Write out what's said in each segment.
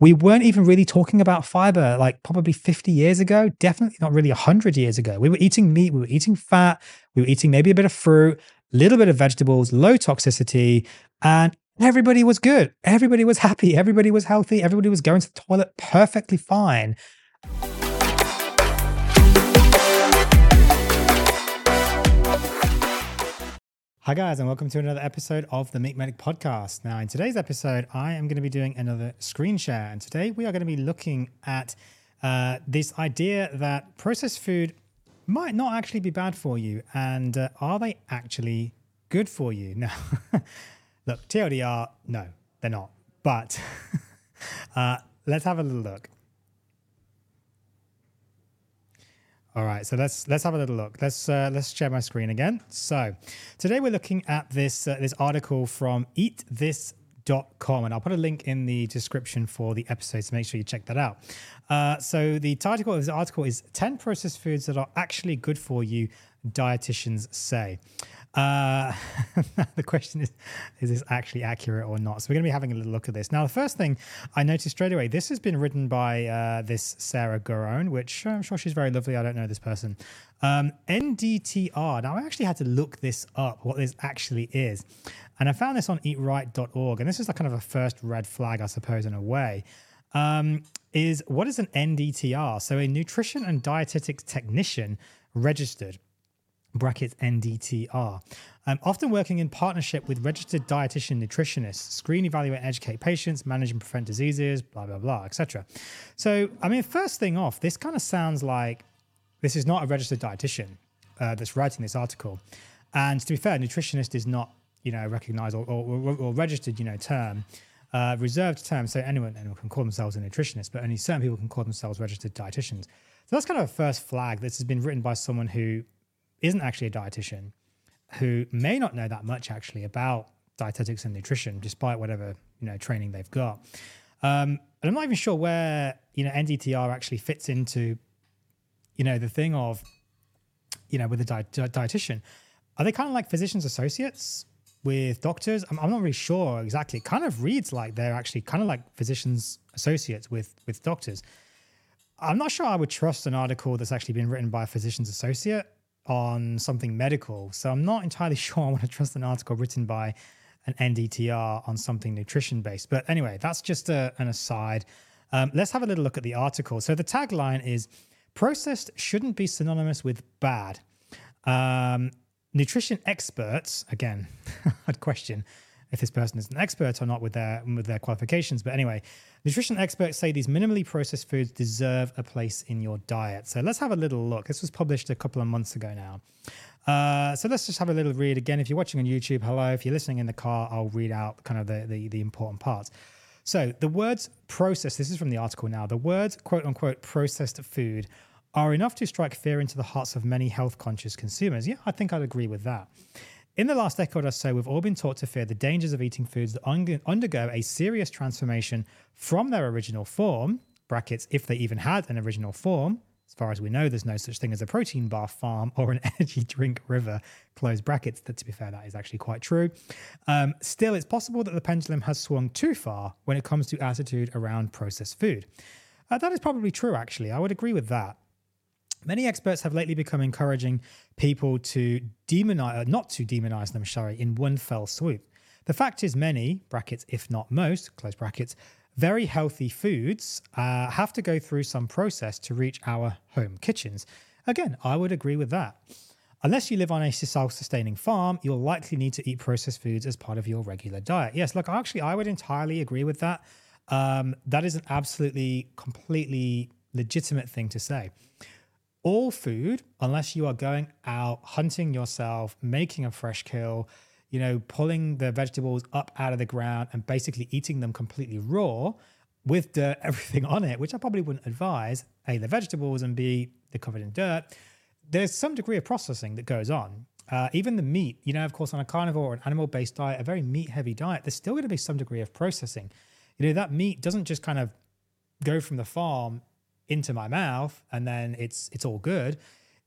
we weren't even really talking about fiber like probably 50 years ago, definitely not really 100 years ago. We were eating meat, we were eating fat, we were eating maybe a bit of fruit, a little bit of vegetables, low toxicity, and everybody was good. Everybody was happy. Everybody was healthy. Everybody was going to the toilet perfectly fine. Hi, guys, and welcome to another episode of the Meat Medic podcast. Now, in today's episode, I am going to be doing another screen share. And today we are going to be looking at uh, this idea that processed food might not actually be bad for you. And uh, are they actually good for you? Now, look, TLDR, no, they're not. But uh, let's have a little look. All right, so let's let's have a little look. Let's uh, let's share my screen again. So today we're looking at this uh, this article from eatthis.com and I'll put a link in the description for the episode so make sure you check that out. Uh, so the title of this article is 10 processed foods that are actually good for you, dietitians say. Uh, the question is, is this actually accurate or not? So we're going to be having a little look at this. Now, the first thing I noticed straight away, this has been written by uh, this Sarah Garone, which I'm sure she's very lovely. I don't know this person. Um, NDTR. Now, I actually had to look this up, what this actually is. And I found this on eatright.org. And this is like kind of a first red flag, I suppose, in a way. Um, is what is an NDTR? So, a nutrition and dietetics technician registered brackets NDTR. Um, often working in partnership with registered dietitian nutritionists, screen, evaluate, educate patients, manage and prevent diseases, blah blah blah, etc. So, I mean, first thing off, this kind of sounds like this is not a registered dietitian uh, that's writing this article. And to be fair, nutritionist is not, you know, recognized or, or, or registered, you know, term. Uh, reserved term, so anyone, anyone can call themselves a nutritionist, but only certain people can call themselves registered dietitians. So that's kind of a first flag. This has been written by someone who isn't actually a dietitian, who may not know that much actually about dietetics and nutrition, despite whatever you know training they've got. Um, and I'm not even sure where you know NDTR actually fits into, you know, the thing of, you know, with a di- dietitian. Are they kind of like physicians associates with doctors? I'm, I'm not really sure exactly. It kind of reads like they're actually kind of like physicians associates with with doctors. I'm not sure I would trust an article that's actually been written by a physician's associate on something medical. So I'm not entirely sure I want to trust an article written by an NDTR on something nutrition based. But anyway, that's just a, an aside. Um, let's have a little look at the article. So the tagline is processed shouldn't be synonymous with bad. Um, nutrition experts, again, I'd question if this person is an expert or not with their with their qualifications. But anyway, nutrition experts say these minimally processed foods deserve a place in your diet. So let's have a little look. This was published a couple of months ago now. Uh, so let's just have a little read again. If you're watching on YouTube, hello. If you're listening in the car, I'll read out kind of the, the, the important parts. So the words processed, this is from the article now, the words quote unquote processed food are enough to strike fear into the hearts of many health conscious consumers. Yeah, I think I'd agree with that. In the last decade or so, we've all been taught to fear the dangers of eating foods that un- undergo a serious transformation from their original form, brackets, if they even had an original form. As far as we know, there's no such thing as a protein bar farm or an energy drink river, close brackets. That, to be fair, that is actually quite true. Um, still, it's possible that the pendulum has swung too far when it comes to attitude around processed food. Uh, that is probably true, actually. I would agree with that. Many experts have lately become encouraging people to demonize, uh, not to demonize them, sorry, in one fell swoop. The fact is, many brackets, if not most, close brackets, very healthy foods uh, have to go through some process to reach our home kitchens. Again, I would agree with that. Unless you live on a self-sustaining farm, you'll likely need to eat processed foods as part of your regular diet. Yes, look, actually, I would entirely agree with that. Um, that is an absolutely, completely legitimate thing to say all food, unless you are going out hunting yourself, making a fresh kill, you know, pulling the vegetables up out of the ground and basically eating them completely raw with dirt, everything on it, which I probably wouldn't advise. A, the vegetables, and B, they're covered in dirt. There's some degree of processing that goes on. Uh, even the meat, you know, of course, on a carnivore or an animal based diet, a very meat heavy diet, there's still going to be some degree of processing. You know, that meat doesn't just kind of go from the farm into my mouth and then it's it's all good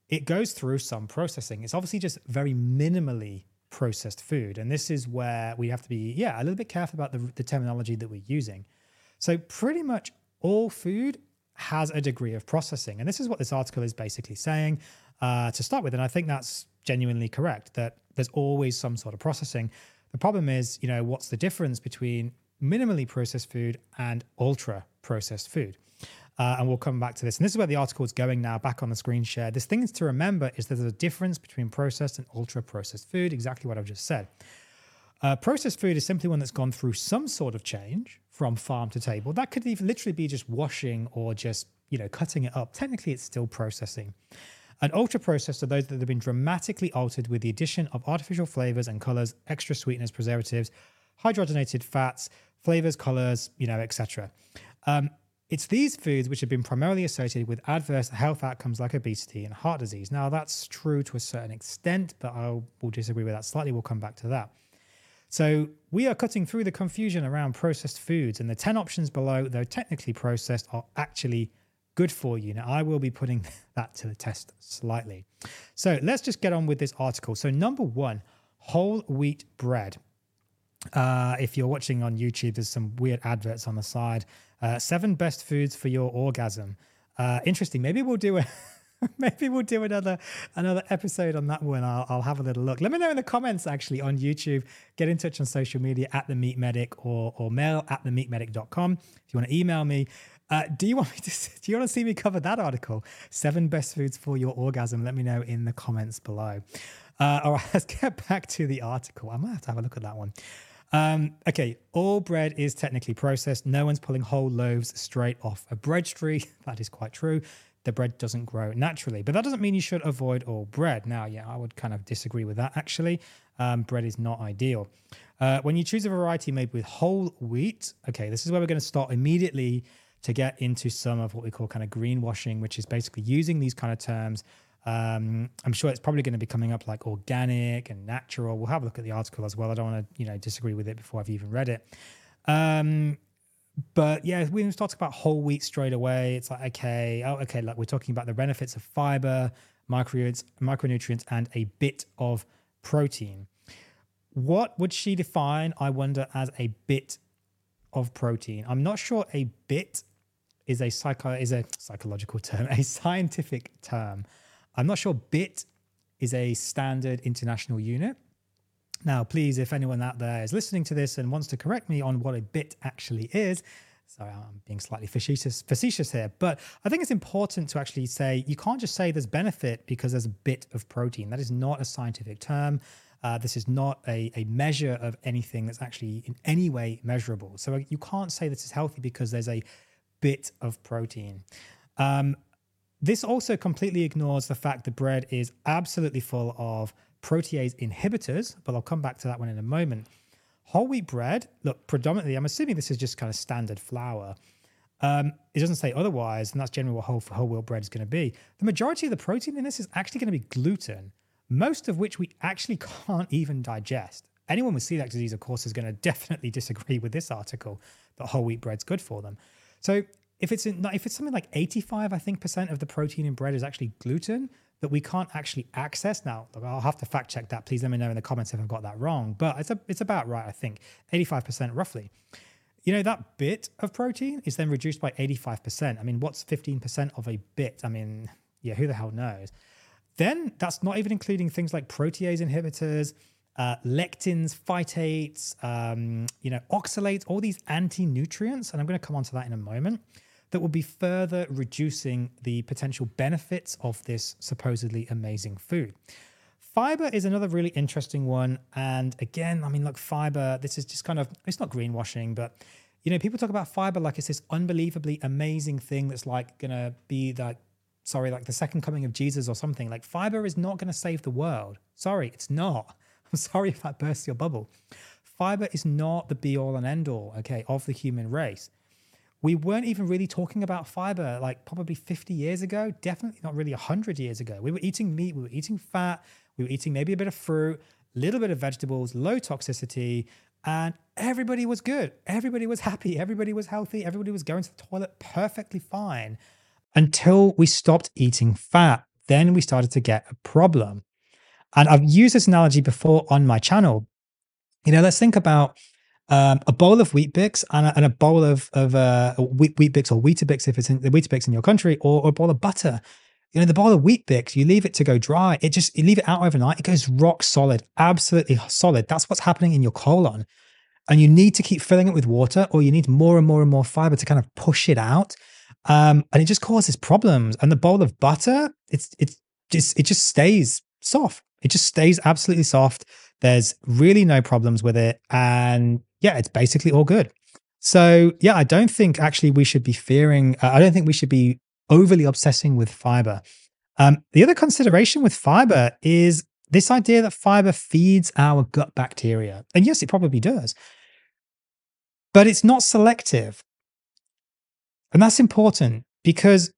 it goes through some processing it's obviously just very minimally processed food and this is where we have to be yeah a little bit careful about the, the terminology that we're using So, pretty much all food has a degree of processing. And this is what this article is basically saying uh, to start with. And I think that's genuinely correct that there's always some sort of processing. The problem is, you know, what's the difference between minimally processed food and ultra processed food? Uh, and we'll come back to this. And this is where the article is going now, back on the screen share. This thing to remember is that there's a difference between processed and ultra processed food, exactly what I've just said. Uh, processed food is simply one that's gone through some sort of change from farm to table. That could even literally be just washing or just, you know, cutting it up. Technically, it's still processing. And ultra processed are those that have been dramatically altered with the addition of artificial flavors and colors, extra sweeteners, preservatives, hydrogenated fats, flavors, colors, you know, etc. Um, it's these foods which have been primarily associated with adverse health outcomes like obesity and heart disease. Now, that's true to a certain extent, but I will disagree with that slightly. We'll come back to that. So, we are cutting through the confusion around processed foods, and the 10 options below, though technically processed, are actually good for you. Now, I will be putting that to the test slightly. So, let's just get on with this article. So, number one, whole wheat bread. Uh, if you're watching on YouTube, there's some weird adverts on the side. Uh, seven best foods for your orgasm. Uh, interesting. Maybe we'll do a maybe we'll do another another episode on that one. I'll, I'll have a little look. Let me know in the comments actually on YouTube. Get in touch on social media at the Meat Medic or or mail at the meatmedic.com. If you want to email me, uh, do you want me to? Do you want to see me cover that article? Seven best foods for your orgasm. Let me know in the comments below. Uh, all right, let's get back to the article. I might have to have a look at that one. Um, okay, all bread is technically processed. No one's pulling whole loaves straight off a bread tree. That is quite true. The bread doesn't grow naturally, but that doesn't mean you should avoid all bread. Now, yeah, I would kind of disagree with that actually. Um, bread is not ideal. Uh, when you choose a variety made with whole wheat, okay, this is where we're going to start immediately to get into some of what we call kind of greenwashing, which is basically using these kind of terms um, I'm sure it's probably going to be coming up like organic and natural. We'll have a look at the article as well. I don't want to, you know, disagree with it before I've even read it. Um, but yeah, we start talking about whole wheat straight away. It's like, okay, oh, okay, like we're talking about the benefits of fiber, micronutrients, micronutrients, and a bit of protein. What would she define, I wonder, as a bit of protein? I'm not sure a bit is a psycho is a psychological term, a scientific term. I'm not sure bit is a standard international unit. Now, please, if anyone out there is listening to this and wants to correct me on what a bit actually is, sorry, I'm being slightly facetious, facetious here, but I think it's important to actually say you can't just say there's benefit because there's a bit of protein. That is not a scientific term. Uh, this is not a, a measure of anything that's actually in any way measurable. So you can't say this is healthy because there's a bit of protein. Um, this also completely ignores the fact that bread is absolutely full of protease inhibitors, but I'll come back to that one in a moment. Whole wheat bread, look, predominantly, I'm assuming this is just kind of standard flour. Um, it doesn't say otherwise, and that's generally what whole, whole wheat bread is going to be. The majority of the protein in this is actually going to be gluten, most of which we actually can't even digest. Anyone with celiac disease, of course, is going to definitely disagree with this article that whole wheat bread's good for them. So if it's in, if it's something like 85 i think percent of the protein in bread is actually gluten that we can't actually access. Now i'll have to fact check that. Please let me know in the comments if i've got that wrong. But it's a, it's about right i think. 85% roughly. You know that bit of protein is then reduced by 85% i mean what's 15% of a bit? I mean yeah who the hell knows? Then that's not even including things like protease inhibitors uh, lectins, phytates, um, you know, oxalates, all these anti-nutrients, and I'm going to come on to that in a moment that will be further reducing the potential benefits of this supposedly amazing food. Fiber is another really interesting one. And again, I mean, look, fiber, this is just kind of, it's not greenwashing, but you know, people talk about fiber like it's this unbelievably amazing thing that's like gonna be like, sorry, like the second coming of Jesus or something. Like fiber is not gonna save the world. Sorry, it's not. I'm sorry if I burst your bubble. Fiber is not the be all and end all, okay, of the human race we weren't even really talking about fiber like probably 50 years ago, definitely not really 100 years ago. We were eating meat, we were eating fat, we were eating maybe a bit of fruit, a little bit of vegetables, low toxicity, and everybody was good. Everybody was happy. Everybody was healthy. Everybody was going to the toilet perfectly fine until we stopped eating fat. Then we started to get a problem. And I've used this analogy before on my channel. You know, let's think about um, a bowl of Weet-Bix and a, and a bowl of of uh, wheat, Weet-Bix or Weetabix if it's in the Weetabix in your country, or, or a bowl of butter. You know, the bowl of Weet-Bix, you leave it to go dry. It just you leave it out overnight. It goes rock solid, absolutely solid. That's what's happening in your colon, and you need to keep filling it with water, or you need more and more and more fiber to kind of push it out. Um, and it just causes problems. And the bowl of butter, it's it's just it just stays soft. It just stays absolutely soft. There's really no problems with it, and yeah, it's basically all good. So yeah, I don't think actually we should be fearing. Uh, I don't think we should be overly obsessing with fiber. Um, the other consideration with fiber is this idea that fiber feeds our gut bacteria. And yes, it probably does. But it's not selective. And that's important because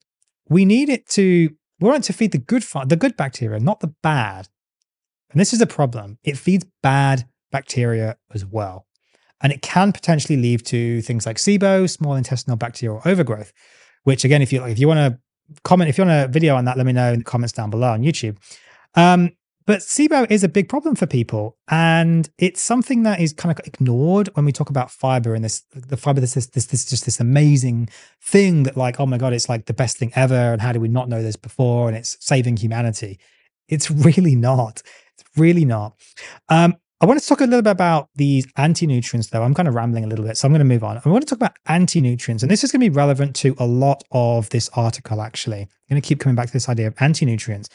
we need it to, we want it to feed the good, the good bacteria, not the bad. And this is a problem. It feeds bad bacteria as well. And it can potentially lead to things like SIBO, small intestinal bacterial overgrowth, which again, if you if you want to comment, if you want a video on that, let me know in the comments down below on YouTube. Um, but SIBO is a big problem for people, and it's something that is kind of ignored when we talk about fiber and this. The fiber, this this this, this just this amazing thing that, like, oh my god, it's like the best thing ever, and how did we not know this before? And it's saving humanity. It's really not. It's really not. Um, I want to talk a little bit about these anti nutrients, though. I'm kind of rambling a little bit, so I'm going to move on. I want to talk about anti nutrients, and this is going to be relevant to a lot of this article, actually. I'm going to keep coming back to this idea of anti nutrients.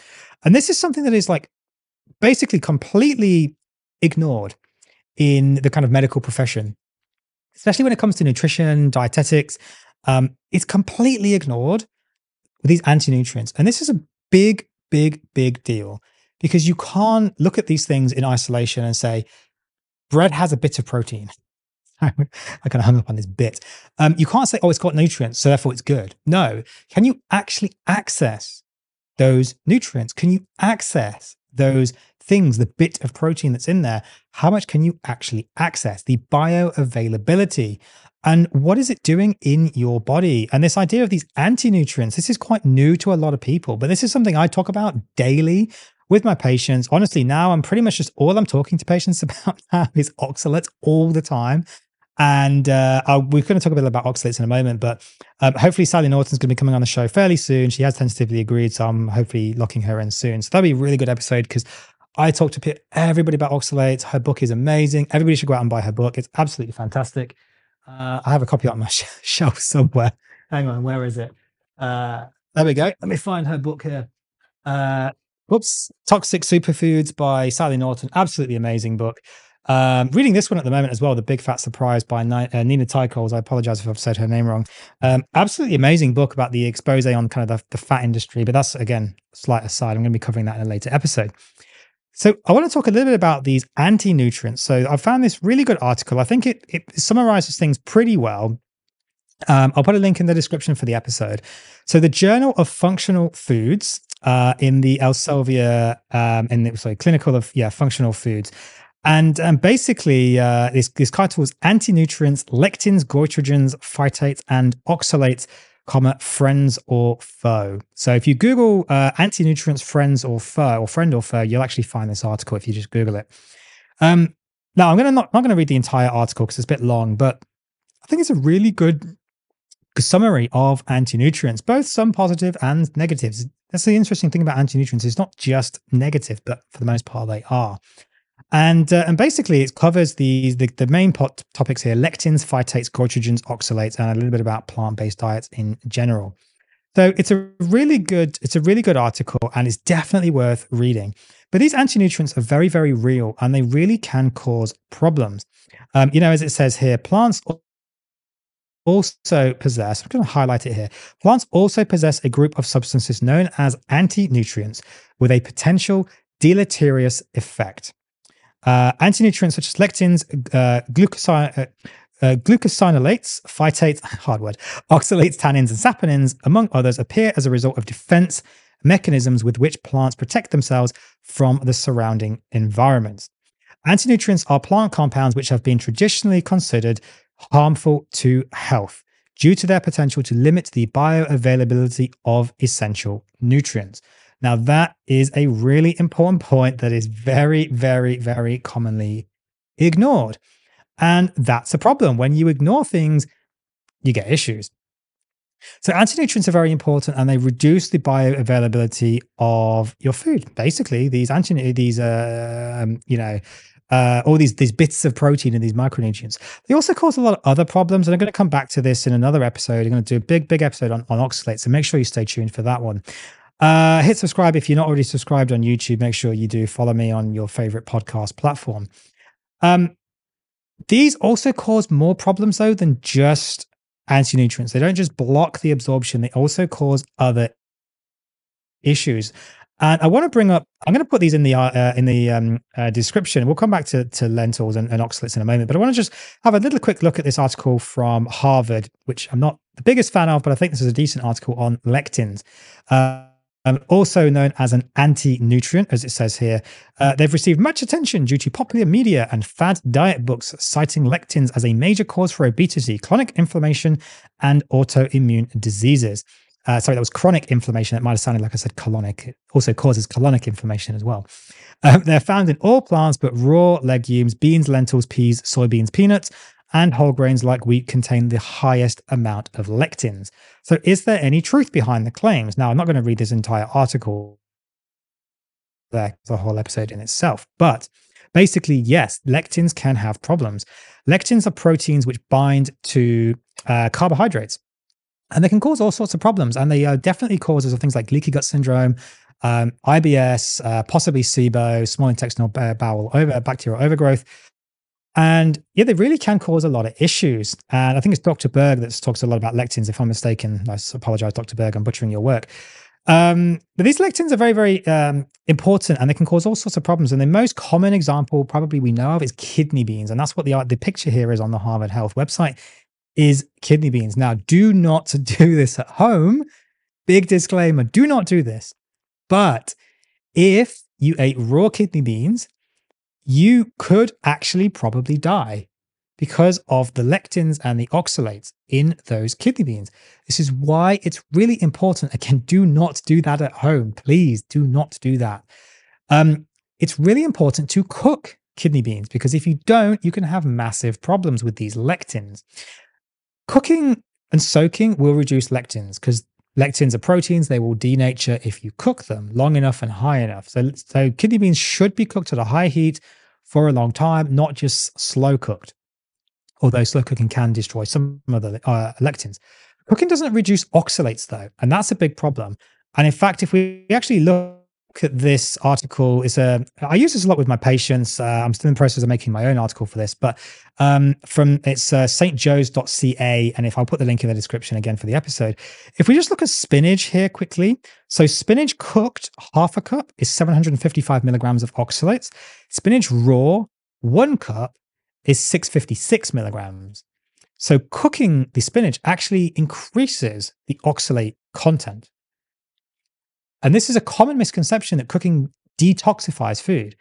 And this is something that is like basically completely ignored in the kind of medical profession, especially when it comes to nutrition, dietetics. Um, it's completely ignored with these anti nutrients. And this is a big, big, big deal because you can't look at these things in isolation and say, bread has a bit of protein. I kind of hung up on this bit. Um, you can't say, oh, it's got nutrients, so therefore it's good. No. Can you actually access those nutrients? Can you access those things, the bit of protein that's in there? How much can you actually access? The bioavailability. And what is it doing in your body? And this idea of these anti nutrients, this is quite new to a lot of people, but this is something I talk about daily with my patients. Honestly, now I'm pretty much just all I'm talking to patients about now is oxalates all the time. And uh, we're going to talk a bit about oxalates in a moment, but um, hopefully Sally Norton's going to be coming on the show fairly soon. She has tentatively agreed, so I'm hopefully locking her in soon. So that'll be a really good episode because I talk to everybody about oxalates. Her book is amazing. Everybody should go out and buy her book. It's absolutely fantastic. Uh, I have a copy on my shelf somewhere. Hang on, where is it? Uh, there we go. Let me find her book here. Uh, Whoops. Toxic Superfoods by Sally Norton. Absolutely amazing book. Um, reading this one at the moment as well, The Big Fat Surprise by uh, Nina Teicholz. I apologize if I've said her name wrong. Um, absolutely amazing book about the expose on kind of the, the fat industry, but that's again, slight aside. I'm going to be covering that in a later episode. So I want to talk a little bit about these anti-nutrients. So I found this really good article. I think it, it summarizes things pretty well. Um, I'll put a link in the description for the episode. So the Journal of Functional Foods uh, in the Elsevier, um, in the sorry, clinical of yeah functional foods. And um, basically, uh, this, this title was anti-nutrients, lectins, goitrogens, phytates, and oxalates, comma, friends or foe. So if you Google uh, anti-nutrients, friends or foe, or friend or foe, you'll actually find this article if you just Google it. Um, now, I'm gonna not, not to read the entire article because it's a bit long, but I think it's a really good summary of anti-nutrients, both some positive and negatives. That's the interesting thing about anti-nutrients. It's not just negative, but for the most part they are. And uh, and basically it covers the, the, the main pot topics here: lectins, phytates, goitrogens, oxalates, and a little bit about plant-based diets in general. So it's a really good it's a really good article, and it's definitely worth reading. But these anti-nutrients are very very real, and they really can cause problems. Um, you know, as it says here, plants also possess, I'm going to highlight it here. Plants also possess a group of substances known as anti nutrients with a potential deleterious effect. Uh, anti nutrients such as lectins, uh, glucosi- uh, uh, glucosinolates, phytates, hard word, oxalates, tannins, and saponins, among others, appear as a result of defense mechanisms with which plants protect themselves from the surrounding environment. Anti-nutrients are plant compounds which have been traditionally considered harmful to health due to their potential to limit the bioavailability of essential nutrients. Now, that is a really important point that is very, very, very commonly ignored. And that's a problem. When you ignore things, you get issues. So anti-nutrients are very important, and they reduce the bioavailability of your food. Basically, these anti these uh, um, you know uh, all these these bits of protein and these micronutrients. They also cause a lot of other problems, and I'm going to come back to this in another episode. I'm going to do a big big episode on, on oxalates, so make sure you stay tuned for that one. Uh, hit subscribe if you're not already subscribed on YouTube. Make sure you do follow me on your favorite podcast platform. Um, these also cause more problems though than just anti-nutrients. They don't just block the absorption; they also cause other issues. And I want to bring up. I'm going to put these in the uh, uh, in the um, uh, description. We'll come back to, to lentils and, and, oxalates in a moment. But I want to just have a little quick look at this article from Harvard, which I'm not the biggest fan of, but I think this is a decent article on lectins. Uh, um, also known as an anti nutrient, as it says here. Uh, they've received much attention due to popular media and fad diet books citing lectins as a major cause for obesity, chronic inflammation, and autoimmune diseases. Uh, sorry, that was chronic inflammation. It might have sounded like I said colonic. It also causes colonic inflammation as well. Um, they're found in all plants, but raw legumes, beans, lentils, peas, soybeans, peanuts, and whole grains like wheat contain the highest amount of lectins. So, is there any truth behind the claims? Now, I'm not going to read this entire article. The whole episode in itself, but basically, yes, lectins can have problems. Lectins are proteins which bind to uh, carbohydrates and they can cause all sorts of problems. And they are definitely causes of things like leaky gut syndrome, um, IBS, uh, possibly SIBO, small intestinal bowel over, bacterial overgrowth. And yeah, they really can cause a lot of issues. And I think it's Dr. Berg that talks a lot about lectins. If I'm mistaken, I apologize, Dr. Berg, I'm butchering your work. Um, but these lectins are very, very um, important and they can cause all sorts of problems. And the most common example, probably we know of, is kidney beans. And that's what the, the picture here is on the Harvard Health website is kidney beans. Now, do not do this at home. Big disclaimer do not do this. But if you ate raw kidney beans, you could actually probably die because of the lectins and the oxalates in those kidney beans. This is why it's really important. Again, do not do that at home. Please do not do that. Um, it's really important to cook kidney beans because if you don't, you can have massive problems with these lectins. Cooking and soaking will reduce lectins because lectins are proteins. They will denature if you cook them long enough and high enough. So, so kidney beans should be cooked at a high heat for a long time, not just slow cooked. Although slow cooking can destroy some of the uh, lectins. Cooking doesn't reduce oxalates though, and that's a big problem. And in fact, if we actually look at this article is a i use this a lot with my patients. Uh, i'm still in the process of making my own article for this but um, from it's uh, stjoes.ca and if i'll put the link in the description again for the episode. If we just look at spinach here quickly so spinach cooked half a cup is 755 milligrams of oxalates. Spinach raw one cup is 656 milligrams. So cooking the spinach actually increases the oxalate content and this is a common misconception that cooking detoxifies food.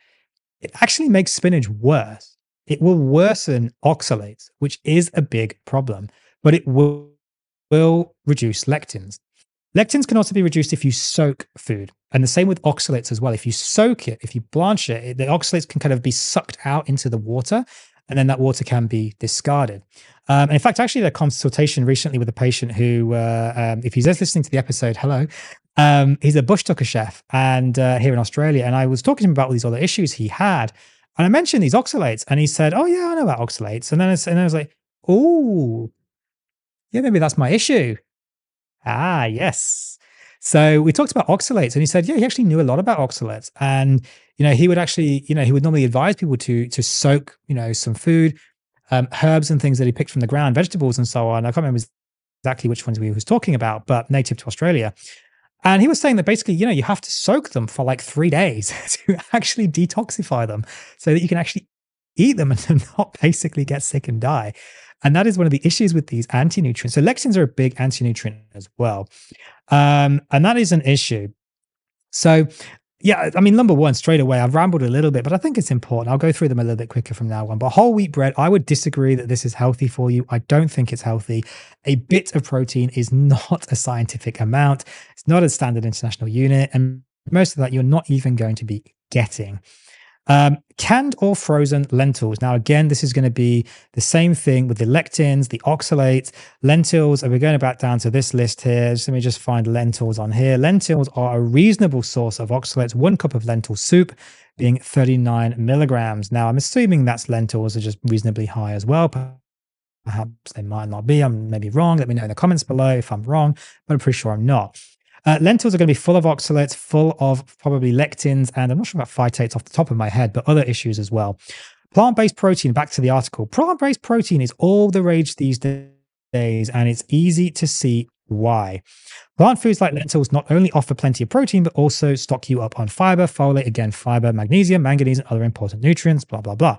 It actually makes spinach worse. It will worsen oxalates, which is a big problem, but it will, will reduce lectins. Lectins can also be reduced if you soak food. And the same with oxalates as well. If you soak it, if you blanch it, the oxalates can kind of be sucked out into the water and then that water can be discarded. Um, and in fact, actually, a consultation recently with a patient who, uh, um, if he's listening to the episode, hello, um, he's a bush tucker chef and uh, here in Australia. And I was talking to him about all these other issues he had. And I mentioned these oxalates and he said, Oh, yeah, I know about oxalates. And then, and I was like, Oh, yeah, maybe that's my issue. Ah, yes. So we talked about oxalates and he said, yeah, he actually knew a lot about oxalates. And, you know, he would actually, you know, he would normally advise people to, to soak, you know, some food, um, herbs and things that he picked from the ground, vegetables and so on. I can't remember exactly which ones we was talking about, but native to Australia. And he was saying that basically, you know, you have to soak them for like three days to actually detoxify them so that you can actually eat them and not basically get sick and die. And that is one of the issues with these anti nutrients. So, lectins are a big anti nutrient as well. Um, and that is an issue. So, yeah, I mean, number one, straight away, I've rambled a little bit, but I think it's important. I'll go through them a little bit quicker from now on. But whole wheat bread, I would disagree that this is healthy for you. I don't think it's healthy. A bit of protein is not a scientific amount, it's not a standard international unit. And most of that you're not even going to be getting. Um, canned or frozen lentils. Now, again, this is going to be the same thing with the lectins, the oxalates, lentils. And we're going back down to this list here. Let me just find lentils on here. Lentils are a reasonable source of oxalates. One cup of lentil soup being 39 milligrams. Now, I'm assuming that's lentils are just reasonably high as well. Perhaps they might not be. I'm maybe wrong. Let me know in the comments below if I'm wrong, but I'm pretty sure I'm not. Uh, lentils are going to be full of oxalates, full of probably lectins, and I'm not sure about phytates off the top of my head, but other issues as well. Plant based protein, back to the article. Plant based protein is all the rage these days, and it's easy to see why. Plant foods like lentils not only offer plenty of protein, but also stock you up on fiber, folate, again, fiber, magnesium, manganese, and other important nutrients, blah, blah, blah.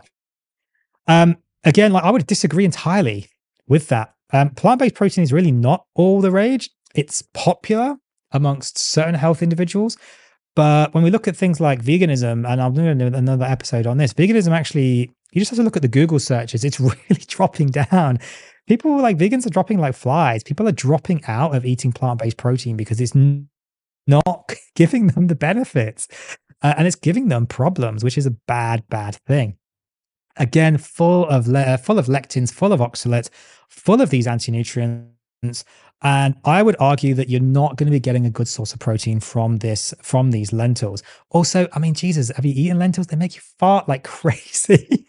Um, again, like I would disagree entirely with that. Um, plant based protein is really not all the rage. It's popular, amongst certain health individuals. But when we look at things like veganism, and I'm doing another episode on this, veganism actually, you just have to look at the Google searches. It's really dropping down. People like vegans are dropping like flies. People are dropping out of eating plant based protein because it's not giving them the benefits uh, and it's giving them problems, which is a bad, bad thing. Again, full of le- full of lectins, full of oxalates, full of these anti nutrients and I would argue that you're not going to be getting a good source of protein from this, from these lentils. Also, I mean, Jesus, have you eaten lentils? They make you fart like crazy.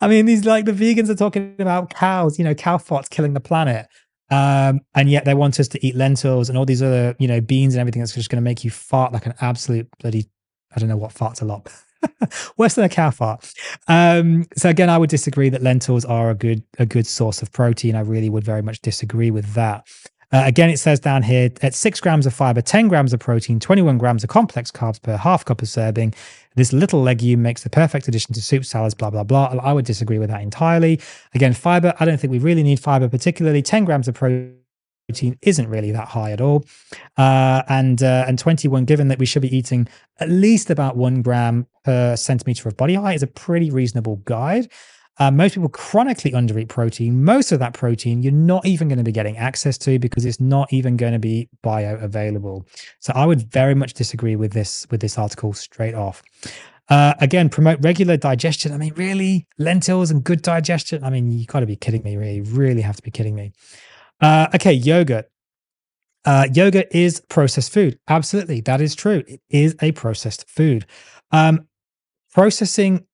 I mean, these like the vegans are talking about cows, you know, cow farts killing the planet. Um, and yet they want us to eat lentils and all these other, you know, beans and everything that's just going to make you fart like an absolute bloody, I don't know what farts a lot. Worse than a cow fart. Um, so again, I would disagree that lentils are a good a good source of protein. I really would very much disagree with that. Uh, again, it says down here at six grams of fiber, 10 grams of protein, 21 grams of complex carbs per half cup of serving. This little legume makes the perfect addition to soup, salads, blah, blah, blah. I would disagree with that entirely. Again, fiber, I don't think we really need fiber, particularly 10 grams of protein protein isn't really that high at all. Uh, and uh, and 21, given that we should be eating at least about one gram per centimeter of body height, is a pretty reasonable guide. Uh, most people chronically undereat protein. Most of that protein you're not even going to be getting access to because it's not even going to be bioavailable. So I would very much disagree with this with this article straight off. Uh, again, promote regular digestion. I mean, really, lentils and good digestion. I mean, you got to be kidding me. Really, really have to be kidding me. Uh, okay, yogurt. Uh, yogurt is processed food. Absolutely, that is true. It is a processed food. Um, processing.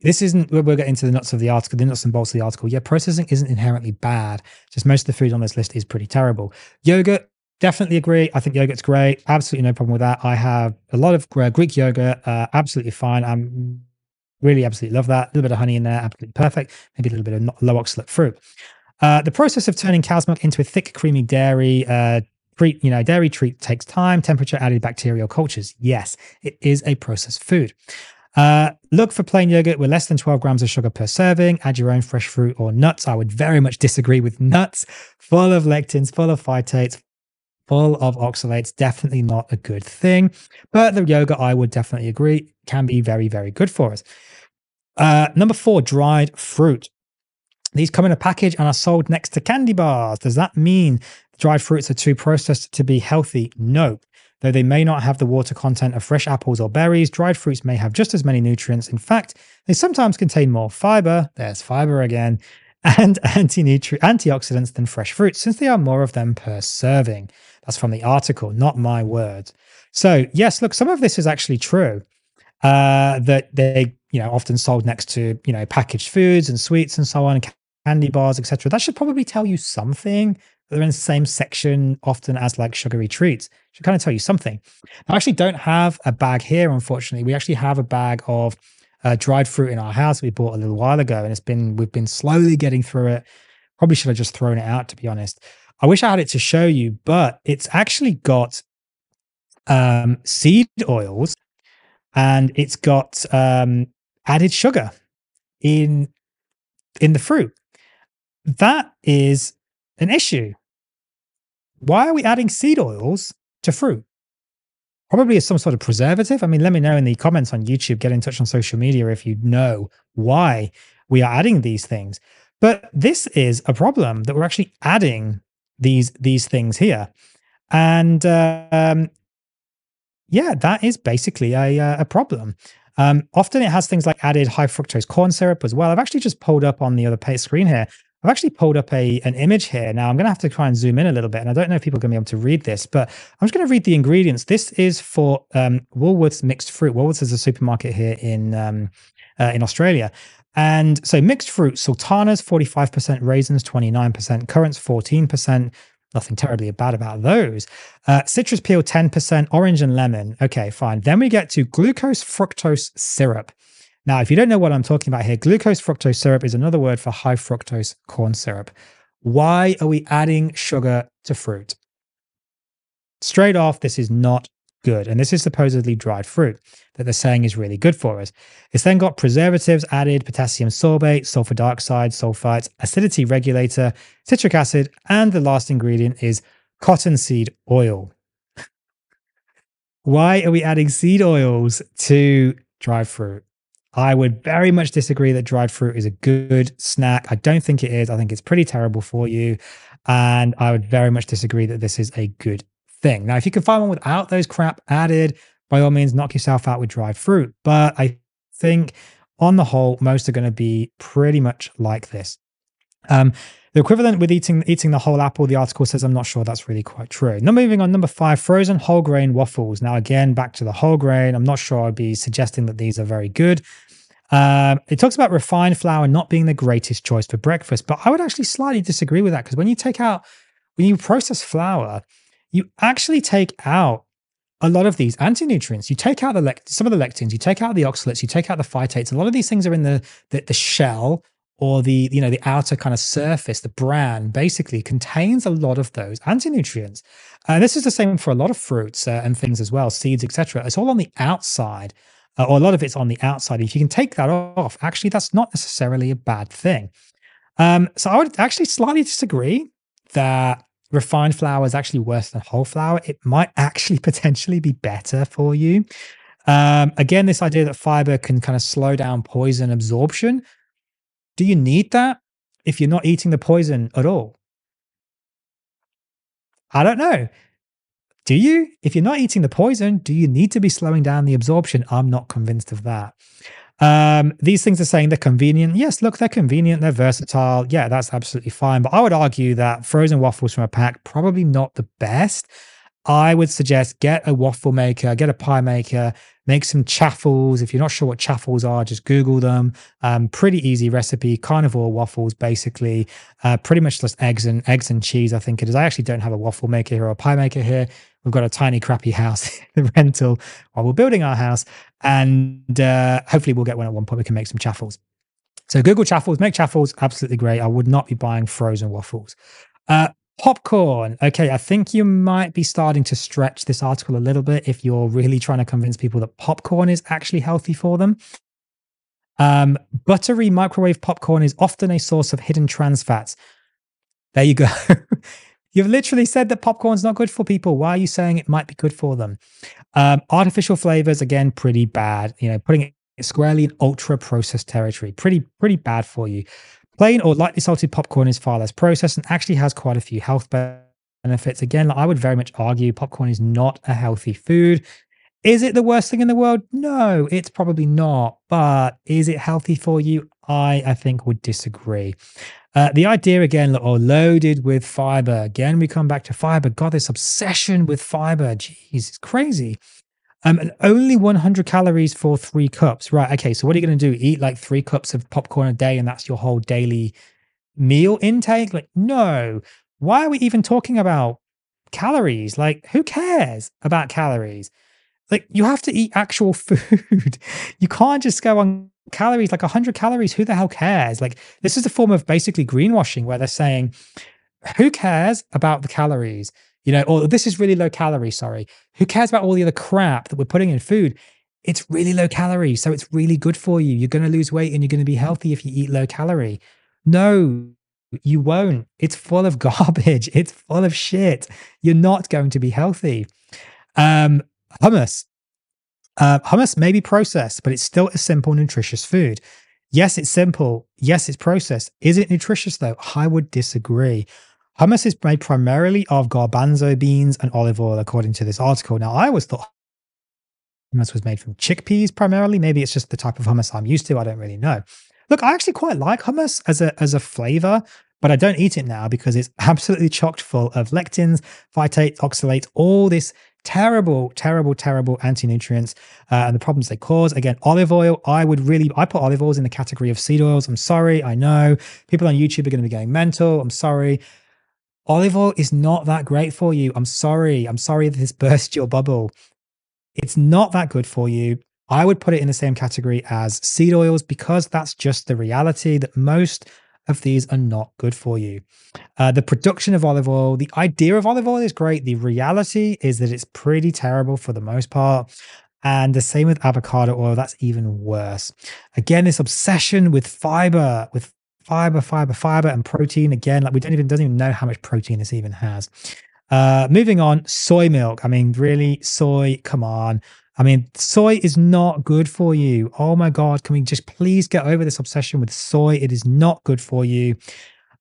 This isn't. We'll get into the nuts of the article, the nuts and bolts of the article. Yeah, processing isn't inherently bad. Just most of the food on this list is pretty terrible. Yogurt, definitely agree. I think yogurt's great. Absolutely no problem with that. I have a lot of Greek yogurt. Uh, absolutely fine. I'm really absolutely love that. A little bit of honey in there, absolutely perfect. Maybe a little bit of low oxalate fruit. Uh, the process of turning cow's milk into a thick, creamy dairy uh, treat, you know, dairy treat takes time. Temperature added bacterial cultures. Yes, it is a processed food. Uh, look for plain yogurt with less than 12 grams of sugar per serving. Add your own fresh fruit or nuts. I would very much disagree with nuts. Full of lectins, full of phytates, full of oxalates. Definitely not a good thing. But the yogurt, I would definitely agree, can be very, very good for us. Uh, number four, dried fruit. These come in a package and are sold next to candy bars. Does that mean dried fruits are too processed to be healthy? No. Though they may not have the water content of fresh apples or berries, dried fruits may have just as many nutrients. In fact, they sometimes contain more fiber, there's fiber again, and antioxidants than fresh fruits, since there are more of them per serving. That's from the article, not my words. So, yes, look, some of this is actually true. Uh, that they, you know, often sold next to, you know, packaged foods and sweets and so on, candy bars, etc. That should probably tell you something. They're in the same section often as like sugary treats. Should kind of tell you something. I actually don't have a bag here, unfortunately. We actually have a bag of uh, dried fruit in our house we bought a little while ago, and it's been we've been slowly getting through it. Probably should have just thrown it out, to be honest. I wish I had it to show you, but it's actually got um, seed oils and it's got um, added sugar in in the fruit. That is an issue. Why are we adding seed oils to fruit? Probably as some sort of preservative. I mean, let me know in the comments on YouTube, get in touch on social media if you know why we are adding these things. But this is a problem that we're actually adding these these things here. And um, yeah, that is basically a, uh, a problem. Um, often it has things like added high fructose corn syrup as well. I've actually just pulled up on the other screen here. I've actually pulled up a an image here. Now I'm going to have to try and zoom in a little bit, and I don't know if people are going to be able to read this, but I'm just going to read the ingredients. This is for um, Woolworths mixed fruit. Woolworths is a supermarket here in um, uh, in Australia, and so mixed fruit: sultanas, 45%, raisins, 29%, currants, 14%. Nothing terribly bad about those. Uh, citrus peel, 10%, orange and lemon. Okay, fine. Then we get to glucose fructose syrup. Now, if you don't know what I'm talking about here, glucose fructose syrup is another word for high fructose corn syrup. Why are we adding sugar to fruit? Straight off, this is not good. And this is supposedly dried fruit that they're saying is really good for us. It's then got preservatives added, potassium sorbate, sulfur dioxide, sulfites, acidity regulator, citric acid, and the last ingredient is cottonseed oil. Why are we adding seed oils to dried fruit? I would very much disagree that dried fruit is a good snack. I don't think it is. I think it's pretty terrible for you. And I would very much disagree that this is a good thing. Now, if you can find one without those crap added, by all means, knock yourself out with dried fruit. But I think on the whole, most are going to be pretty much like this. Um, the equivalent with eating eating the whole apple, the article says, I'm not sure that's really quite true. Now, moving on, number five, frozen whole grain waffles. Now, again, back to the whole grain. I'm not sure I'd be suggesting that these are very good. Um, it talks about refined flour not being the greatest choice for breakfast, but I would actually slightly disagree with that because when you take out, when you process flour, you actually take out a lot of these anti-nutrients. You take out the lect- some of the lectins, you take out the oxalates, you take out the phytates. A lot of these things are in the, the, the shell or the you know the outer kind of surface the bran basically contains a lot of those anti-nutrients and this is the same for a lot of fruits uh, and things as well seeds etc it's all on the outside uh, or a lot of it's on the outside. If you can take that off actually that's not necessarily a bad thing. Um, so i would actually slightly disagree that refined flour is actually worse than whole flour. It might actually potentially be better for you. Um, again this idea that fiber can kind of slow down poison absorption. Do you need that if you're not eating the poison at all? I don't know. Do you? If you're not eating the poison, do you need to be slowing down the absorption? I'm not convinced of that. Um, these things are saying they're convenient. Yes, look, they're convenient, they're versatile. Yeah, that's absolutely fine. But I would argue that frozen waffles from a pack probably not the best. I would suggest get a waffle maker, get a pie maker, make some chaffles. If you're not sure what chaffles are, just Google them. Um, pretty easy recipe, carnivore waffles, basically. Uh, pretty much just eggs and eggs and cheese. I think it is. I actually don't have a waffle maker here or a pie maker here. We've got a tiny, crappy house, the rental, while we're building our house, and uh, hopefully we'll get one at one point. We can make some chaffles. So Google chaffles, make chaffles, absolutely great. I would not be buying frozen waffles. Uh, Popcorn. Okay, I think you might be starting to stretch this article a little bit if you're really trying to convince people that popcorn is actually healthy for them. Um, buttery microwave popcorn is often a source of hidden trans fats. There you go. You've literally said that popcorn's not good for people. Why are you saying it might be good for them? Um, artificial flavors, again, pretty bad. You know, putting it squarely in ultra processed territory, pretty pretty bad for you. Plain or lightly salted popcorn is far less processed and actually has quite a few health benefits. Again, I would very much argue popcorn is not a healthy food. Is it the worst thing in the world? No, it's probably not. But is it healthy for you? I, I think would disagree. Uh, the idea again, or loaded with fiber. Again, we come back to fiber. God, this obsession with fiber. Jeez, it's crazy. Um, and only 100 calories for three cups. Right. Okay. So what are you going to do? Eat like three cups of popcorn a day and that's your whole daily meal intake? Like, no. Why are we even talking about calories? Like, who cares about calories? Like, you have to eat actual food. you can't just go on calories, like 100 calories. Who the hell cares? Like, this is a form of basically greenwashing where they're saying, who cares about the calories? You know, or this is really low calorie, sorry. Who cares about all the other crap that we're putting in food? It's really low calorie. So it's really good for you. You're going to lose weight and you're going to be healthy if you eat low calorie. No, you won't. It's full of garbage. It's full of shit. You're not going to be healthy. Um, hummus. Uh, hummus may be processed, but it's still a simple, nutritious food. Yes, it's simple. Yes, it's processed. Is it nutritious though? I would disagree. Hummus is made primarily of garbanzo beans and olive oil, according to this article. Now, I always thought hummus was made from chickpeas primarily. Maybe it's just the type of hummus I'm used to. I don't really know. Look, I actually quite like hummus as a as a flavor, but I don't eat it now because it's absolutely chocked full of lectins, phytates, oxalates, all this terrible, terrible, terrible anti-nutrients uh, and the problems they cause. Again, olive oil, I would really, I put olive oils in the category of seed oils. I'm sorry, I know people on YouTube are going to be going mental. I'm sorry. Olive oil is not that great for you. I'm sorry. I'm sorry that this burst your bubble. It's not that good for you. I would put it in the same category as seed oils because that's just the reality that most of these are not good for you. Uh, the production of olive oil, the idea of olive oil is great. The reality is that it's pretty terrible for the most part. And the same with avocado oil, that's even worse. Again, this obsession with fiber, with fiber, fiber, fiber, and protein. Again, like we don't even doesn't even know how much protein this even has. Uh, moving on, soy milk. I mean, really, soy, come on. I mean, soy is not good for you. Oh my God, can we just please get over this obsession with soy? It is not good for you.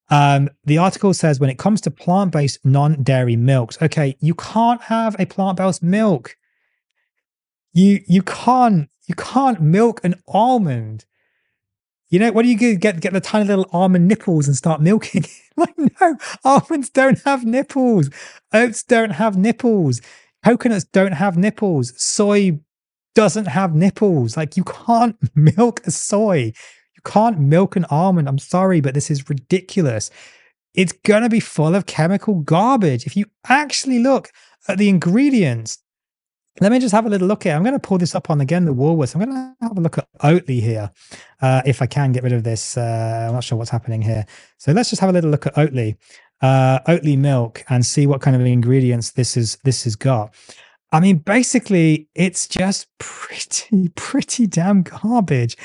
Um, the article says when it comes to plant based non dairy milks, okay, you can't have a plant based milk. You you can't you can't milk an almond. You know, what do you do? Get get the tiny little almond nipples and start milking? like, no, almonds don't have nipples. Oats don't have nipples. Coconuts don't have nipples. Soy doesn't have nipples. Like you can't milk a soy. You can't milk an almond. I'm sorry, but this is ridiculous. It's going to be full of chemical garbage. If you actually look at the ingredients, let me just have a little look here. I'm going to pull this up on again the Woolworths. I'm going to have a look at Oatly here, uh, if I can get rid of this. Uh, I'm not sure what's happening here. So let's just have a little look at Oatly uh, Oatly milk and see what kind of ingredients this is this has got. I mean, basically, it's just pretty, pretty damn garbage.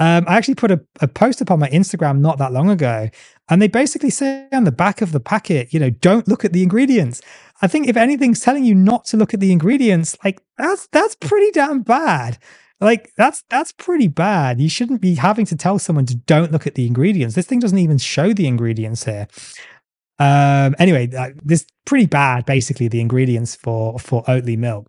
Um, I actually put a, a post up on my Instagram not that long ago, and they basically say on the back of the packet, you know, don't look at the ingredients. I think if anything's telling you not to look at the ingredients, like that's that's pretty damn bad. Like that's that's pretty bad. You shouldn't be having to tell someone to don't look at the ingredients. This thing doesn't even show the ingredients here. Um, anyway, uh, this pretty bad. Basically, the ingredients for for Oatly milk.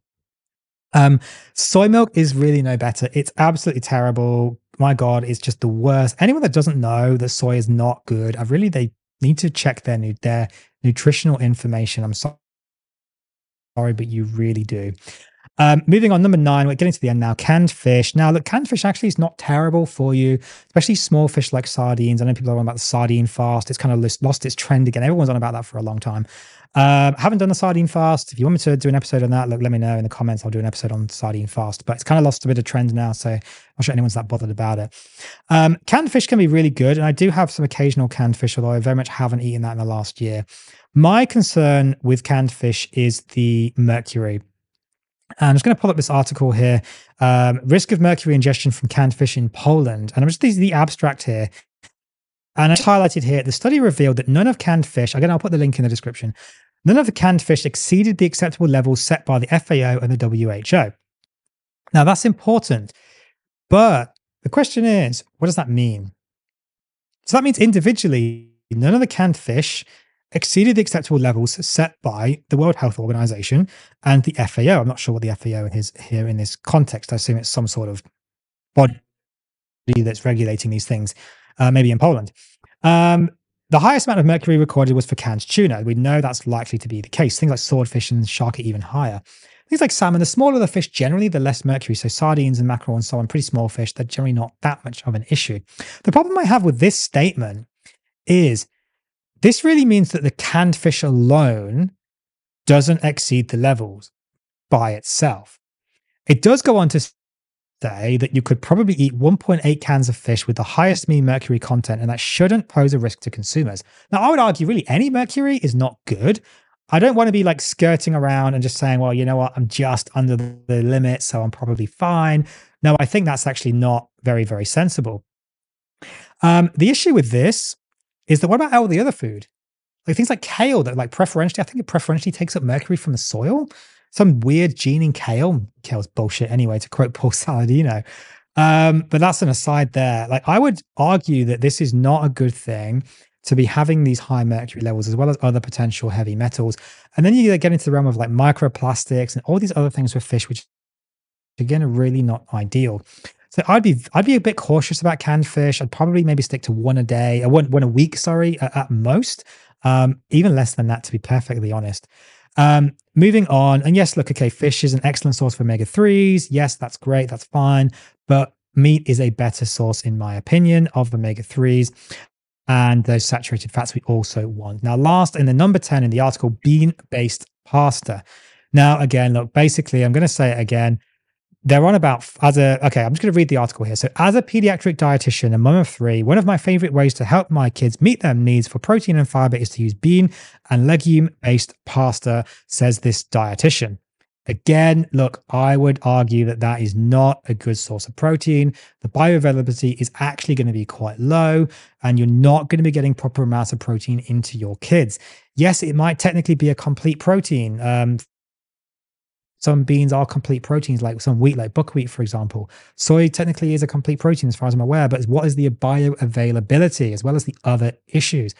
Um, soy milk is really no better. It's absolutely terrible. My God, it's just the worst. Anyone that doesn't know that soy is not good, I really they need to check their their nutritional information. I'm sorry, but you really do. Um, moving on, number nine, we're getting to the end now. Canned fish. Now, look, canned fish actually is not terrible for you, especially small fish like sardines. I know people are on about the sardine fast. It's kind of lost, lost its trend again. Everyone's on about that for a long time. Um, haven't done the sardine fast. If you want me to do an episode on that, look, let me know in the comments. I'll do an episode on sardine fast. But it's kind of lost a bit of trend now, so I'm not sure anyone's that bothered about it. Um, canned fish can be really good, and I do have some occasional canned fish, although I very much haven't eaten that in the last year. My concern with canned fish is the mercury. And I'm just going to pull up this article here um, risk of mercury ingestion from canned fish in Poland. And I'm just, this is the abstract here. And it's highlighted here the study revealed that none of canned fish, again, I'll put the link in the description, none of the canned fish exceeded the acceptable levels set by the FAO and the WHO. Now, that's important. But the question is, what does that mean? So that means individually, none of the canned fish exceeded the acceptable levels set by the World Health Organization and the FAO. I'm not sure what the FAO is here in this context. I assume it's some sort of body that's regulating these things, uh, maybe in Poland. Um, the highest amount of mercury recorded was for canned tuna. We know that's likely to be the case. Things like swordfish and shark are even higher. Things like salmon, the smaller the fish, generally the less mercury. So sardines and mackerel and so on, pretty small fish, they're generally not that much of an issue. The problem I have with this statement is this really means that the canned fish alone doesn't exceed the levels by itself. It does go on to say that you could probably eat 1.8 cans of fish with the highest mean mercury content, and that shouldn't pose a risk to consumers. Now, I would argue really any mercury is not good. I don't want to be like skirting around and just saying, well, you know what, I'm just under the limit, so I'm probably fine. No, I think that's actually not very, very sensible. Um, the issue with this is that what about all the other food? Like things like kale that like preferentially, I think it preferentially takes up mercury from the soil. Some weird gene in kale. Kale's bullshit anyway, to quote Paul Saladino. Um, but that's an aside there. Like I would argue that this is not a good thing to be having these high mercury levels as well as other potential heavy metals. And then you get into the realm of like microplastics and all these other things with fish, which again are really not ideal. So I'd be I'd be a bit cautious about canned fish. I'd probably maybe stick to one a day, uh, one one a week, sorry, at, at most. Um, even less than that, to be perfectly honest. Um, moving on, and yes, look, okay, fish is an excellent source for omega threes. Yes, that's great, that's fine, but meat is a better source, in my opinion, of omega threes and those saturated fats we also want. Now, last in the number 10 in the article, bean based pasta. Now, again, look, basically, I'm going to say it again they're on about as a okay i'm just going to read the article here. So as a pediatric dietitian and mum of three one of my favorite ways to help my kids meet their needs for protein and fiber is to use bean and legume based pasta says this dietitian. Again look i would argue that that is not a good source of protein. The bioavailability is actually going to be quite low and you're not going to be getting proper amounts of protein into your kids. Yes it might technically be a complete protein um, some beans are complete proteins, like some wheat, like buckwheat, for example. Soy technically is a complete protein, as far as I'm aware, but what is the bioavailability as well as the other issues?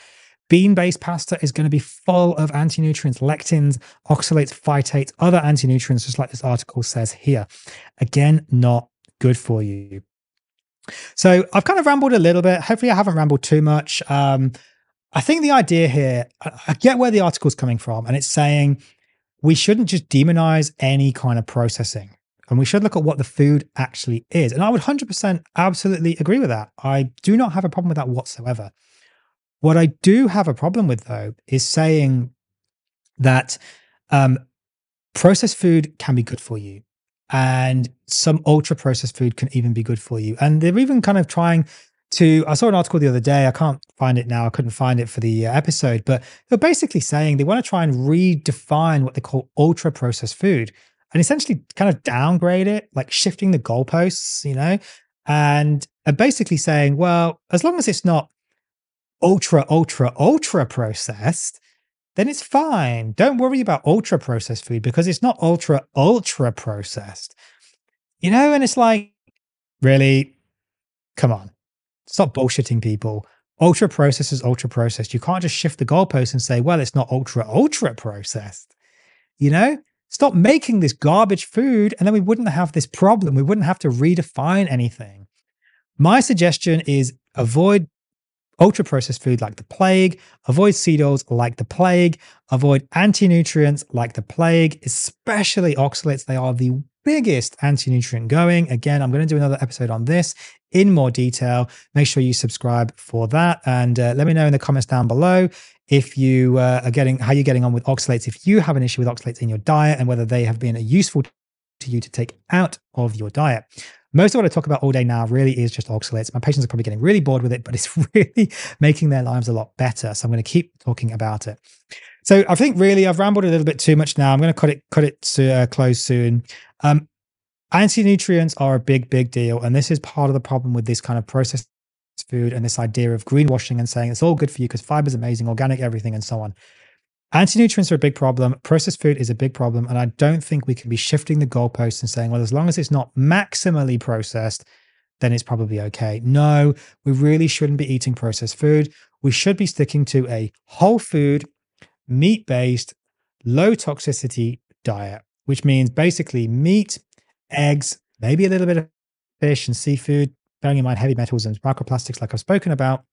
Bean based pasta is going to be full of anti nutrients, lectins, oxalates, phytates, other anti nutrients, just like this article says here. Again, not good for you. So I've kind of rambled a little bit. Hopefully, I haven't rambled too much. Um, I think the idea here, I get where the article's coming from, and it's saying we shouldn't just demonize any kind of processing and we should look at what the food actually is. And I would 100% absolutely agree with that. I do not have a problem with that whatsoever. What I do have a problem with, though, is saying that um, processed food can be good for you. And some ultra processed food can even be good for you. And they're even kind of trying to I saw an article the other day. I can't find it now. I couldn't find it for the uh, episode, but they're basically saying they want to try and redefine what they call ultra processed food and essentially kind of downgrade it, like shifting the goalposts, you know, and basically saying, well, as long as it's not ultra, ultra, ultra processed, then it's fine. Don't worry about ultra processed food because it's not ultra, ultra processed, you know, and it's like, really, come on Stop bullshitting people. Ultra processed is ultra processed. You can't just shift the goalpost and say, well, it's not ultra, ultra processed. You know, stop making this garbage food and then we wouldn't have this problem. We wouldn't have to redefine anything. My suggestion is avoid ultra processed food like the plague, avoid seed oils like the plague, avoid anti nutrients like the plague, especially oxalates. They are the biggest anti nutrient going. Again, I'm going to do another episode on this in more detail. Make sure you subscribe for that. And uh, let me know in the comments down below if you uh, are getting how you're getting on with oxalates, if you have an issue with oxalates in your diet and whether they have been useful to you to take out of your diet. Most of what I talk about all day now really is just oxalates. My patients are probably getting really bored with it, but it's really making their lives a lot better. So I'm going to keep talking about it. So I think really I've rambled a little bit too much now. I'm going to cut it cut it to uh, close soon. Um, Anti nutrients are a big, big deal. And this is part of the problem with this kind of processed food and this idea of greenwashing and saying it's all good for you because fiber is amazing, organic, everything, and so on. Anti nutrients are a big problem. Processed food is a big problem. And I don't think we can be shifting the goalposts and saying, well, as long as it's not maximally processed, then it's probably okay. No, we really shouldn't be eating processed food. We should be sticking to a whole food, meat based, low toxicity diet, which means basically meat eggs, maybe a little bit of fish and seafood, bearing in mind heavy metals and microplastics, like I've spoken about.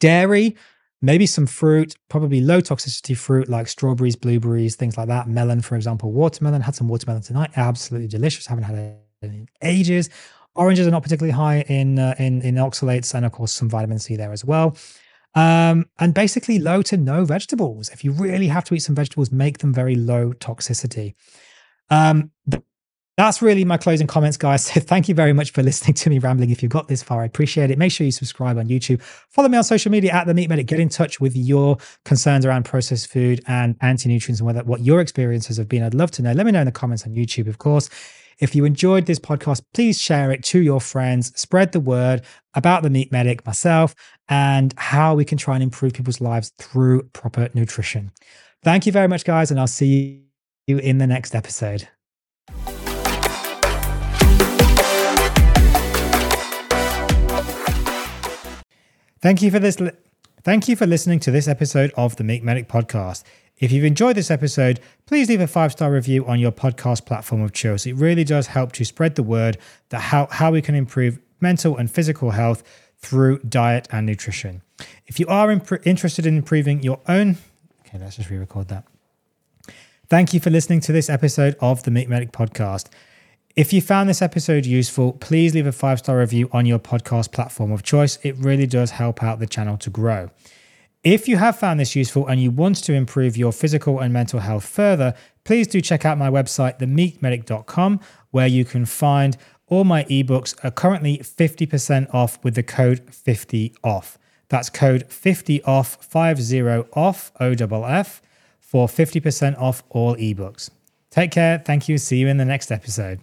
Dairy, maybe some fruit, probably low toxicity fruit like strawberries, blueberries, things like that. Melon, for example, watermelon. Had some watermelon tonight. Absolutely delicious. Haven't had it in ages. Oranges are not particularly high in uh, in in oxalates, and of course some vitamin C there as well. Um, and basically low to no vegetables. If you really have to eat some vegetables, make them very low toxicity. Um, that's really my closing comments, guys. So thank you very much for listening to me rambling. If you've got this far, I appreciate it. Make sure you subscribe on YouTube. Follow me on social media at the Meat Medic. Get in touch with your concerns around processed food and anti-nutrients and whether what your experiences have been. I'd love to know. Let me know in the comments on YouTube, of course. If you enjoyed this podcast, please share it to your friends. Spread the word about the Meat Medic, myself, and how we can try and improve people's lives through proper nutrition. Thank you very much, guys, and I'll see you in the next episode. Thank you for this. Li- Thank you for listening to this episode of the Meat Medic podcast. If you've enjoyed this episode, please leave a five star review on your podcast platform of choice. It really does help to spread the word that how, how we can improve mental and physical health through diet and nutrition. If you are imp- interested in improving your own, okay, let's just re record that. Thank you for listening to this episode of the Meat Medic podcast. If you found this episode useful, please leave a five star review on your podcast platform of choice. It really does help out the channel to grow. If you have found this useful and you want to improve your physical and mental health further, please do check out my website, themeatmedic.com, where you can find all my ebooks are currently 50% off with the code 50OFF. That's code 50OFF, 50 off, O-F-F, for 50% off all ebooks. Take care. Thank you. See you in the next episode.